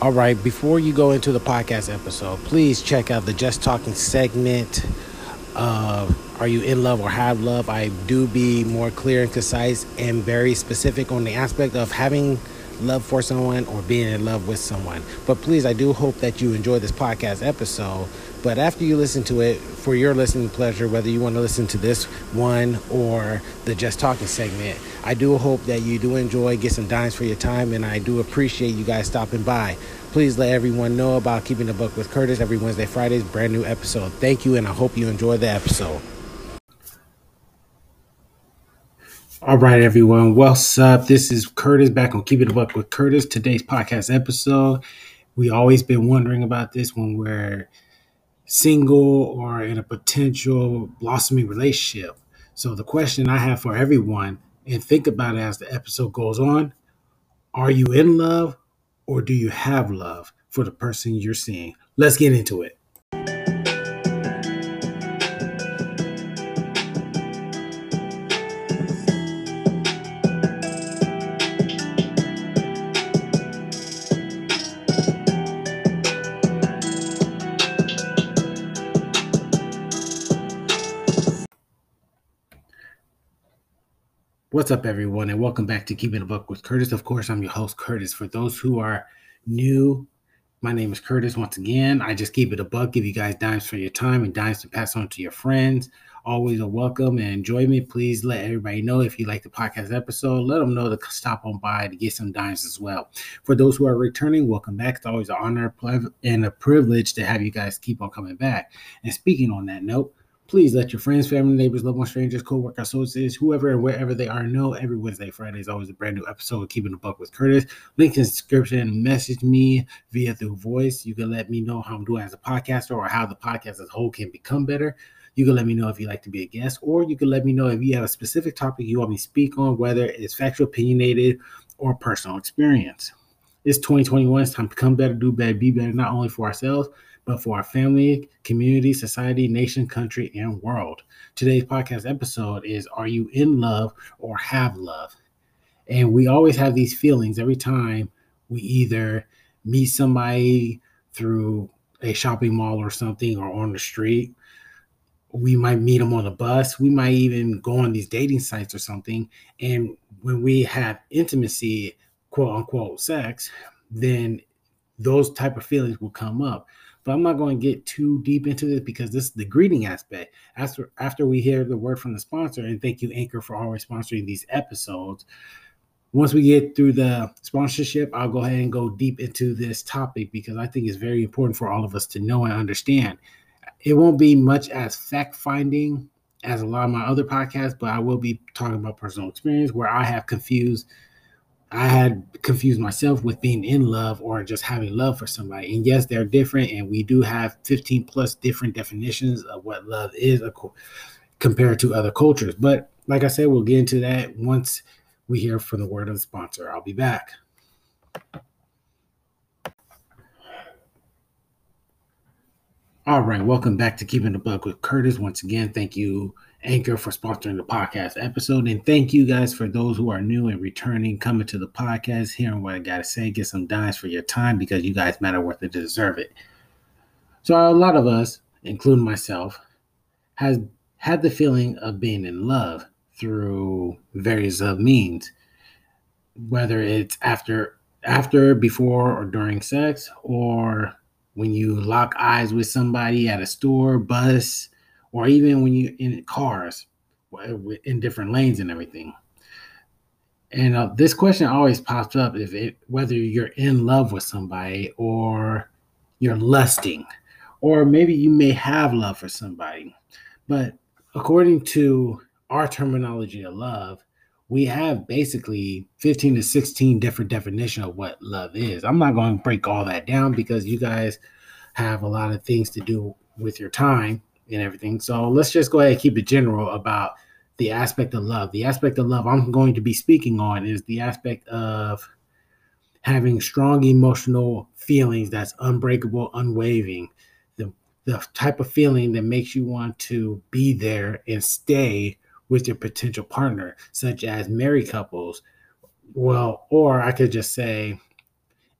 All right, before you go into the podcast episode, please check out the Just Talking segment. Uh, are you in love or have love? I do be more clear and concise and very specific on the aspect of having love for someone or being in love with someone. But please, I do hope that you enjoy this podcast episode. But after you listen to it, for your listening pleasure, whether you want to listen to this one or the Just Talking segment, I do hope that you do enjoy, get some dimes for your time, and I do appreciate you guys stopping by. Please let everyone know about Keeping the Buck with Curtis every Wednesday, Fridays, brand new episode. Thank you, and I hope you enjoy the episode. All right, everyone. What's up? This is Curtis back on Keeping the Buck with Curtis. Today's podcast episode. We always been wondering about this when we're single or in a potential blossoming relationship. So the question I have for everyone, and think about it as the episode goes on, are you in love or do you have love for the person you're seeing? Let's get into it. What's up, everyone, and welcome back to Keeping a Buck with Curtis. Of course, I'm your host, Curtis. For those who are new, my name is Curtis. Once again, I just keep it a buck, give you guys dimes for your time and dimes to pass on to your friends. Always a welcome and enjoyment. Please let everybody know if you like the podcast episode. Let them know to stop on by to get some dimes as well. For those who are returning, welcome back. It's always an honor and a privilege to have you guys keep on coming back. And speaking on that note, Please let your friends, family, neighbors, loved ones, strangers, co-workers, associates, whoever and wherever they are know every Wednesday, Friday is always a brand new episode of Keeping the Buck with Curtis. Link in the description. Message me via through voice. You can let me know how I'm doing as a podcaster or how the podcast as a whole can become better. You can let me know if you'd like to be a guest, or you can let me know if you have a specific topic you want me to speak on, whether it's factual, opinionated, or personal experience. It's 2021. It's time to become better, do better, be better, not only for ourselves, but for our family, community, society, nation, country, and world. Today's podcast episode is Are you in love or have love? And we always have these feelings every time we either meet somebody through a shopping mall or something or on the street. We might meet them on a bus. We might even go on these dating sites or something. And when we have intimacy, quote unquote, sex, then those type of feelings will come up. But I'm not going to get too deep into this because this is the greeting aspect. After after we hear the word from the sponsor, and thank you, Anchor, for always sponsoring these episodes. Once we get through the sponsorship, I'll go ahead and go deep into this topic because I think it's very important for all of us to know and understand. It won't be much as fact finding as a lot of my other podcasts, but I will be talking about personal experience where I have confused I had confused myself with being in love or just having love for somebody. And yes, they're different, and we do have 15 plus different definitions of what love is compared to other cultures. But like I said, we'll get into that once we hear from the word of the sponsor. I'll be back. All right, welcome back to Keeping the Buck with Curtis. Once again, thank you Anchor for sponsoring the podcast episode. And thank you guys for those who are new and returning, coming to the podcast, hearing what I got to say, get some dimes for your time because you guys matter worth it, deserve it. So, a lot of us, including myself, has had the feeling of being in love through various of means, whether it's after, after, before, or during sex, or when you lock eyes with somebody at a store, bus, or even when you in cars in different lanes and everything. And uh, this question always pops up if it whether you're in love with somebody or you're lusting, or maybe you may have love for somebody. But according to our terminology of love, we have basically 15 to 16 different definition of what love is. I'm not going to break all that down because you guys have a lot of things to do with your time and everything. So let's just go ahead and keep it general about the aspect of love. The aspect of love I'm going to be speaking on is the aspect of having strong emotional feelings that's unbreakable, unwavering. The, the type of feeling that makes you want to be there and stay with your potential partner, such as married couples. Well, or I could just say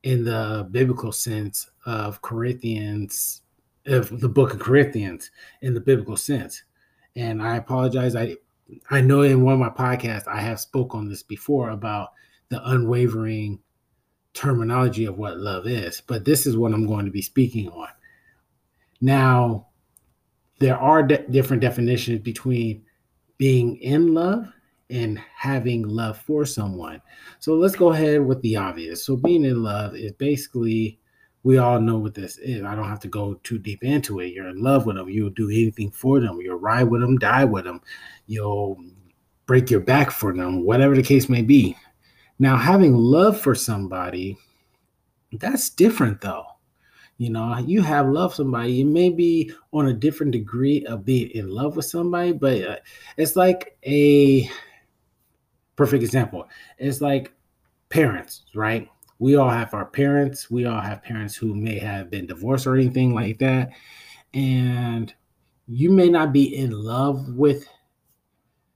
in the biblical sense of Corinthians, of the book of Corinthians in the biblical sense. And I apologize. I I know in one of my podcasts I have spoke on this before about the unwavering terminology of what love is, but this is what I'm going to be speaking on. Now, there are de- different definitions between being in love and having love for someone. So let's go ahead with the obvious. So being in love is basically we all know what this is. I don't have to go too deep into it. You're in love with them. You'll do anything for them. You'll ride with them, die with them. You'll break your back for them, whatever the case may be. Now, having love for somebody, that's different though. You know, you have love somebody. You may be on a different degree of being in love with somebody, but uh, it's like a perfect example. It's like parents, right? We all have our parents. We all have parents who may have been divorced or anything like that. And you may not be in love with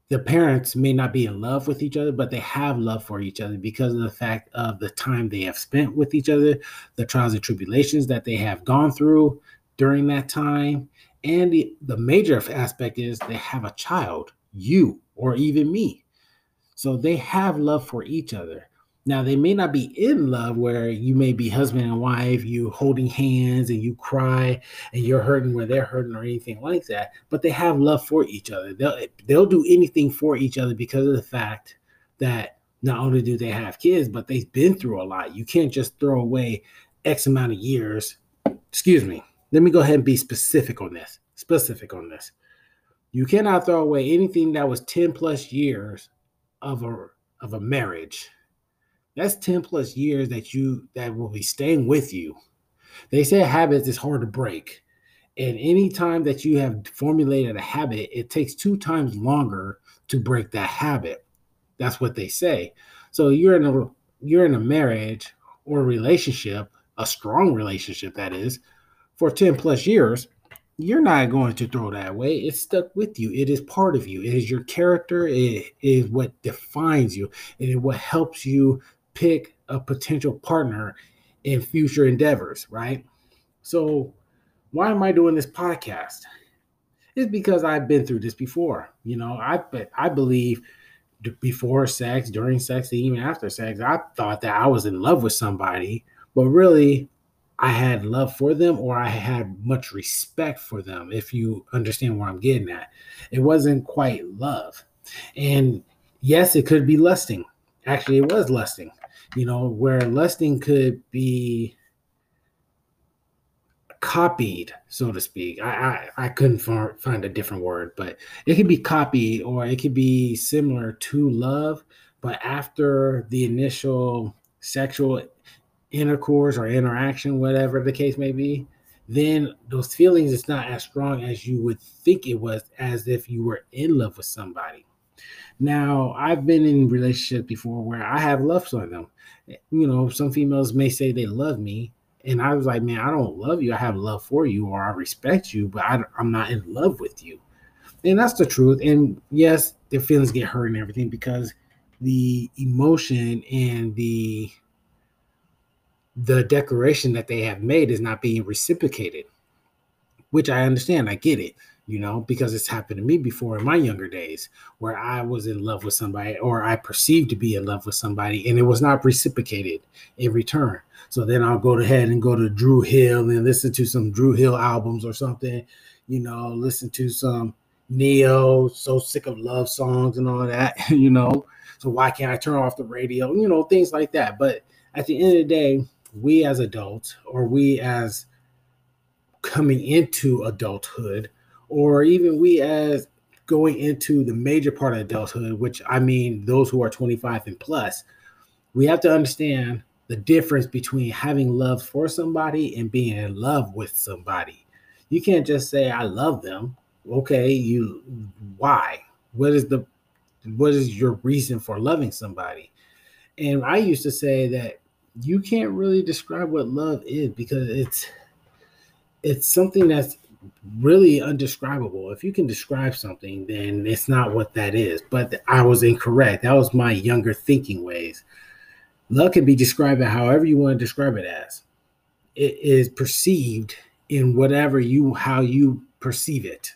the parents may not be in love with each other, but they have love for each other because of the fact of the time they have spent with each other, the trials and tribulations that they have gone through during that time. And the, the major aspect is they have a child, you or even me. So they have love for each other. Now they may not be in love where you may be husband and wife, you holding hands and you cry and you're hurting where they're hurting or anything like that, but they have love for each other. They'll they'll do anything for each other because of the fact that not only do they have kids, but they've been through a lot. You can't just throw away X amount of years. Excuse me. Let me go ahead and be specific on this. Specific on this. You cannot throw away anything that was 10 plus years of a of a marriage that's 10 plus years that you that will be staying with you. They say habits is hard to break. And any time that you have formulated a habit, it takes two times longer to break that habit. That's what they say. So you're in a you're in a marriage or a relationship, a strong relationship that is, for 10 plus years, you're not going to throw that away. It's stuck with you. It is part of you. It is your character. It is what defines you. It is what helps you pick a potential partner in future endeavors, right? So, why am I doing this podcast? It's because I've been through this before. You know, I I believe before sex, during sex, even after sex, I thought that I was in love with somebody, but really I had love for them or I had much respect for them, if you understand where I'm getting at. It wasn't quite love. And yes, it could be lusting. Actually, it was lusting you know, where lusting could be copied, so to speak. I, I, I couldn't find a different word, but it could be copied or it could be similar to love, but after the initial sexual intercourse or interaction, whatever the case may be, then those feelings it's not as strong as you would think it was as if you were in love with somebody. Now, I've been in relationships before where I have love for them. You know, some females may say they love me, and I was like, man, I don't love you. I have love for you, or I respect you, but I, I'm not in love with you. And that's the truth. And yes, their feelings get hurt and everything because the emotion and the the declaration that they have made is not being reciprocated, which I understand. I get it you know, because it's happened to me before in my younger days where I was in love with somebody or I perceived to be in love with somebody and it was not reciprocated in return. So then I'll go ahead and go to Dru Hill and listen to some Dru Hill albums or something, you know, listen to some Ne-Yo, so sick of love songs and all that, you know. So why can't I turn off the radio? You know, things like that. But at the end of the day, we as adults or we as coming into adulthood or even we as going into the major part of adulthood, which I mean those who are 25 and plus, we have to understand the difference between having love for somebody and being in love with somebody. You can't just say I love them. Okay, you why? What is the what is your reason for loving somebody? And I used to say that you can't really describe what love is because it's it's something that's really undescribable. If you can describe something, then it's not what that is. But I was incorrect. That was my younger thinking ways. Love can be described however you want to describe it as. It is perceived in whatever you how you perceive it.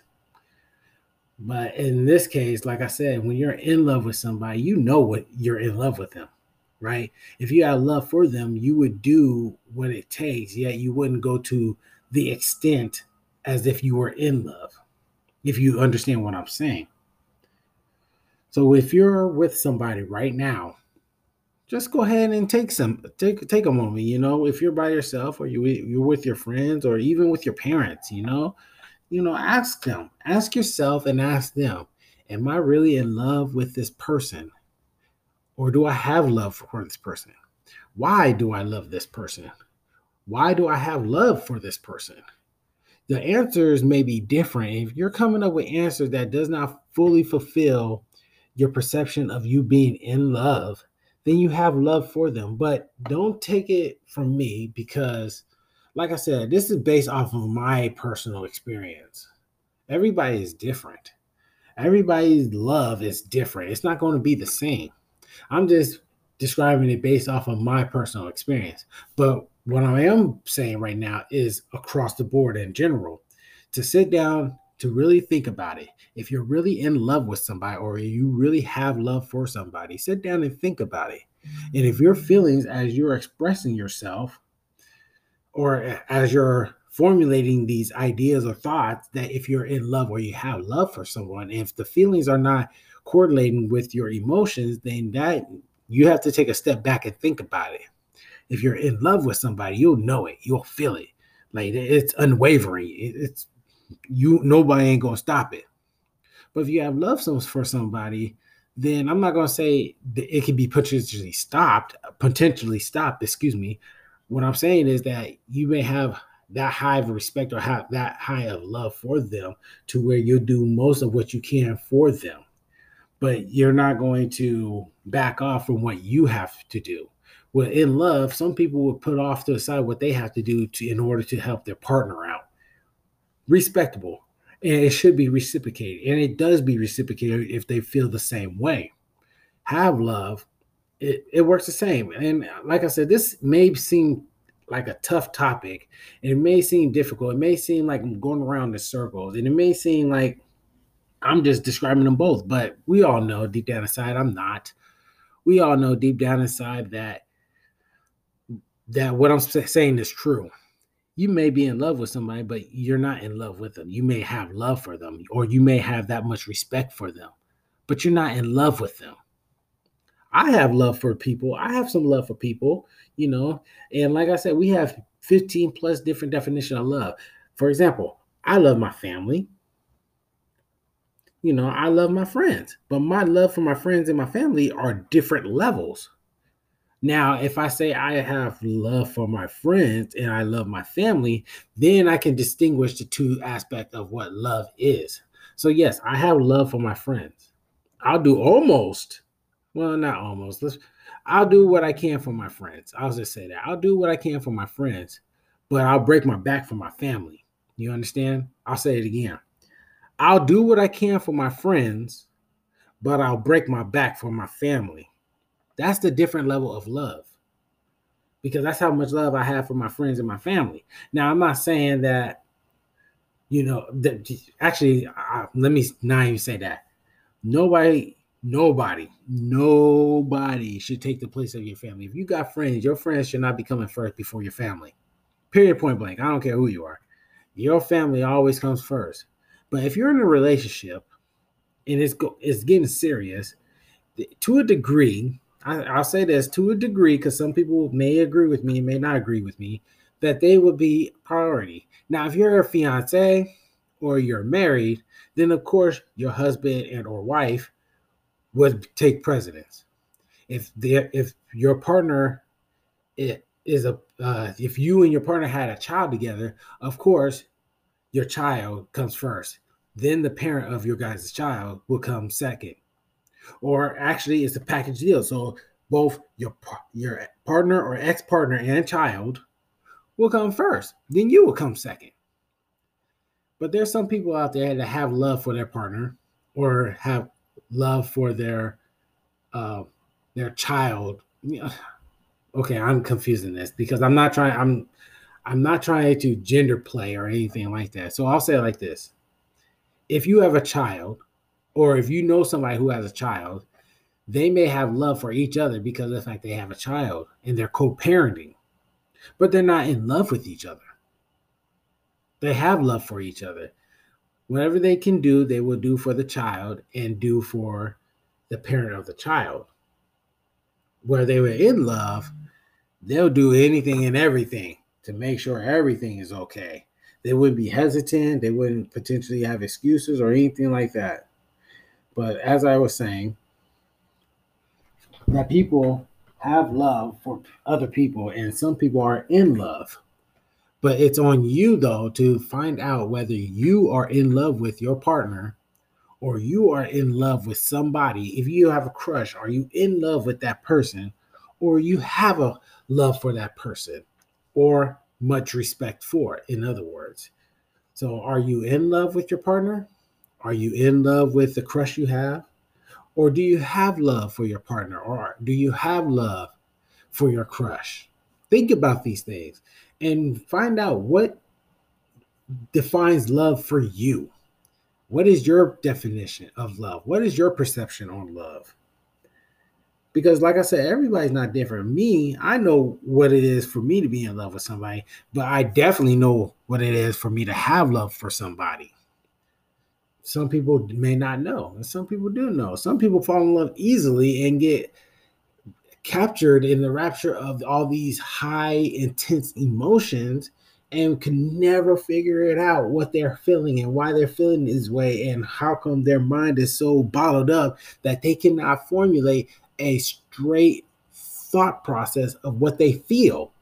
But in this case, like I said, when you're in love with somebody, you know what you're in love with them, right? If you have love for them, you would do what it takes, yet you wouldn't go to the extent as if you were in love, if you understand what I'm saying. So if you're with somebody right now just go ahead and take some take take a moment you know if you're by yourself or you you're with your friends or even with your parents you know you know ask them ask yourself and ask them am i really in love with this person? Or do i have love for this person? Why do i love this person? Why do i have love for this person the answers may be different if you're coming up with answers that does not fully fulfill your perception of you being in love then you have love for them. But don't take it from me because, like I said, this is based off of my personal experience. Everybody is different. Everybody's love is different. It's not going to be the same. I'm just describing it based off of my personal experience. But what I am saying right now is across the board in general to sit down to really think about it. If you're really in love with somebody or you really have love for somebody, sit down and think about it. And if your feelings, as you're expressing yourself, or as you're formulating these ideas or thoughts, that if you're in love or you have love for someone, if the feelings are not correlating with your emotions, then that you have to take a step back and think about it. If you're in love with somebody, you'll know it, you'll feel it. Like it's unwavering. It's you nobody ain't gonna stop it. But if you have love for somebody, then I'm not gonna say that it can be potentially stopped, potentially stopped, excuse me. What I'm saying is that you may have that high of respect or have that high of love for them to where you'll do most of what you can for them. But you're not going to back off from what you have to do. Well, in love, some people will put off to the side what they have to do to in order to help their partner out. Respectable. And it should be reciprocated. And it does be reciprocated if they feel the same way. Have love it, it works the same. And like i said this may seem like a tough topic. It may seem difficult. It may seem like i'm going around in circles. And it may seem like i'm just describing them both. But we all know deep down inside i'm not. We all know deep down inside that that what i'm saying is true you may be in love with somebody, but you're not in love with them. You may have love for them, or you may have that much respect for them, but you're not in love with them. I have love for people. I have some love for people, you know. And like I said, we have 15 plus different definition of love. For example, I love my family. You know, I love my friends, but my love for my friends and my family are different levels. Now, if I say I have love for my friends and I love my family, then I can distinguish the two aspects of what love is. So, yes, I have love for my friends. I'll do almost, well, not almost. Let's, I'll do what I can for my friends. I'll just say that. I'll do what I can for my friends, but I'll break my back for my family. You understand? I'll say it again. I'll do what I can for my friends, but I'll break my back for my family. That's the different level of love. Because that's how much love I have for my friends and my family. Now, I'm not saying that, you know, that actually, I, let me not even say that. Nobody, nobody, nobody should take the place of your family. If you got friends, your friends should not be coming first before your family. Period, point blank. I don't care who you are. Your family always comes first. But if you're in a relationship and it's it's getting serious, to a degree, I, will say this to a degree because some people may agree with me, may not agree with me, that they would be priority. Now, if you're a fiance or you're married, then of course your husband and or wife would take precedence. If the if your partner is a uh, if you and your partner had a child together, of course your child comes first. Then the parent of your guys' child will come second or actually it's a package deal. So both your your partner or ex partner and child will come first. Then you will come second. But there's some people out there that have love for their partner or have love for their uh, their child. okay, I'm confusing this because I'm not trying. I'm I'm not trying to gender play or anything like that. So I'll say it like this: If you have a child, or if you know somebody who has a child, they may have love for each other because of the fact they have a child and they're co-parenting, but they're not in love with each other. They have love for each other. Whatever they can do, they will do for the child and do for the parent of the child. Where they were in love, they'll do anything and everything to make sure everything is okay. They wouldn't be hesitant, they wouldn't potentially have excuses or anything like that. But as I was saying, that people have love for other people and some people are in love. But it's on you though to find out whether you are in love with your partner or you are in love with somebody. If you have a crush, are you in love with that person or you have a love for that person or much respect for, in other words. So, are you in love with your partner? Are you in love with the crush you have? Or do you have love for your partner? Or do you have love for your crush? Think about these things and find out what defines love for you. What is your definition of love? What is your perception on love? because like i said everybody's not different me i know what it is for me to be in love with somebody but i definitely know what it is for me to have love for somebody some people may not know and some people do know some people fall in love easily and get captured in the rapture of all these high intense emotions and can never figure it out what they're feeling and why they're feeling this way and how come their mind is so bottled up that they cannot formulate a straight thought process of what they feel.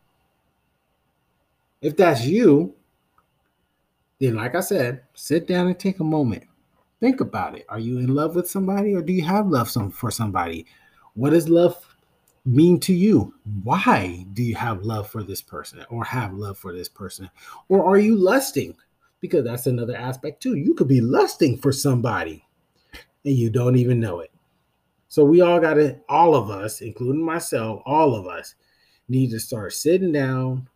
If that's you, then, like I said, sit down and take a moment. Think about it. Are you in love with somebody or do you have love some, for somebody? What does love mean to you? Why do you have love for this person or have love for this person? Or are you lusting? Because that's another aspect too. You could be lusting for somebody and you don't even know it. So we all got to, all of us, including myself, all of us need to start sitting down,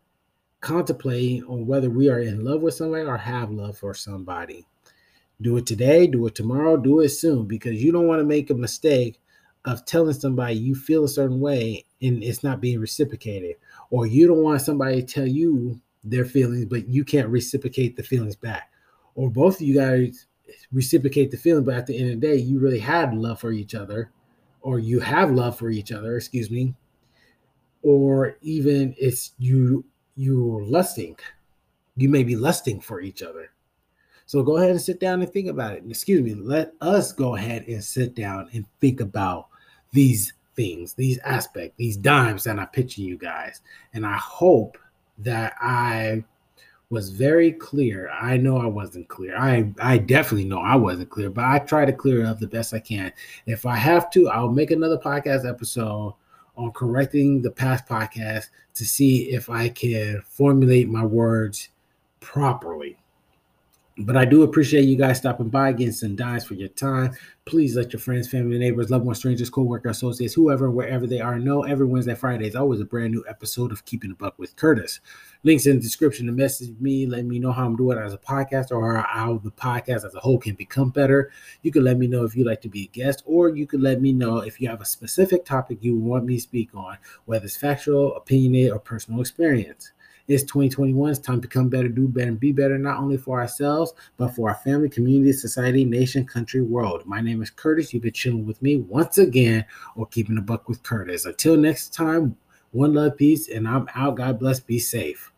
contemplating on whether we are in love with somebody or have love for somebody. Do it today, do it tomorrow, do it soon because you don't want to make a mistake of telling somebody you feel a certain way and it's not being reciprocated. Or you don't want somebody to tell you their feelings, but you can't reciprocate the feelings back. Or both of you guys reciprocate the feeling, but at the end of the day, you really had love for each other or you have love for each other, excuse me, or even it's you you're lusting. You may be lusting for each other. So go ahead and sit down and think about it. Excuse me, let us go ahead and sit down and think about these things, these aspects, these dimes that I'm pitching you guys. And I hope that I was very clear. I know I wasn't clear. I I definitely know I wasn't clear, but I try to clear it up the best I can. If I have to, I'll make another podcast episode on correcting the past podcast to see if I can formulate my words properly. But I do appreciate you guys stopping by, getting some dimes for your time. Please let your friends, family, neighbors, loved ones, strangers, co-worker, associates, whoever, wherever they are, know every Wednesday, Friday is always a brand new episode of Keeping a Buck with Curtis. Links in the description to message me, let me know how I'm doing as a podcast or how the podcast as a whole can become better. You can let me know if you'd like to be a guest, or you can let me know if you have a specific topic you want me to speak on, whether it's factual, opinionated, or personal experience. It's 2021. It's time to become better, do better, and be better, not only for ourselves, but for our family, community, society, nation, country, world. My name is Curtis. You've been chilling with me once again, or keeping a buck with Curtis. Until next time, one love, peace, and I'm out. God bless. Be safe.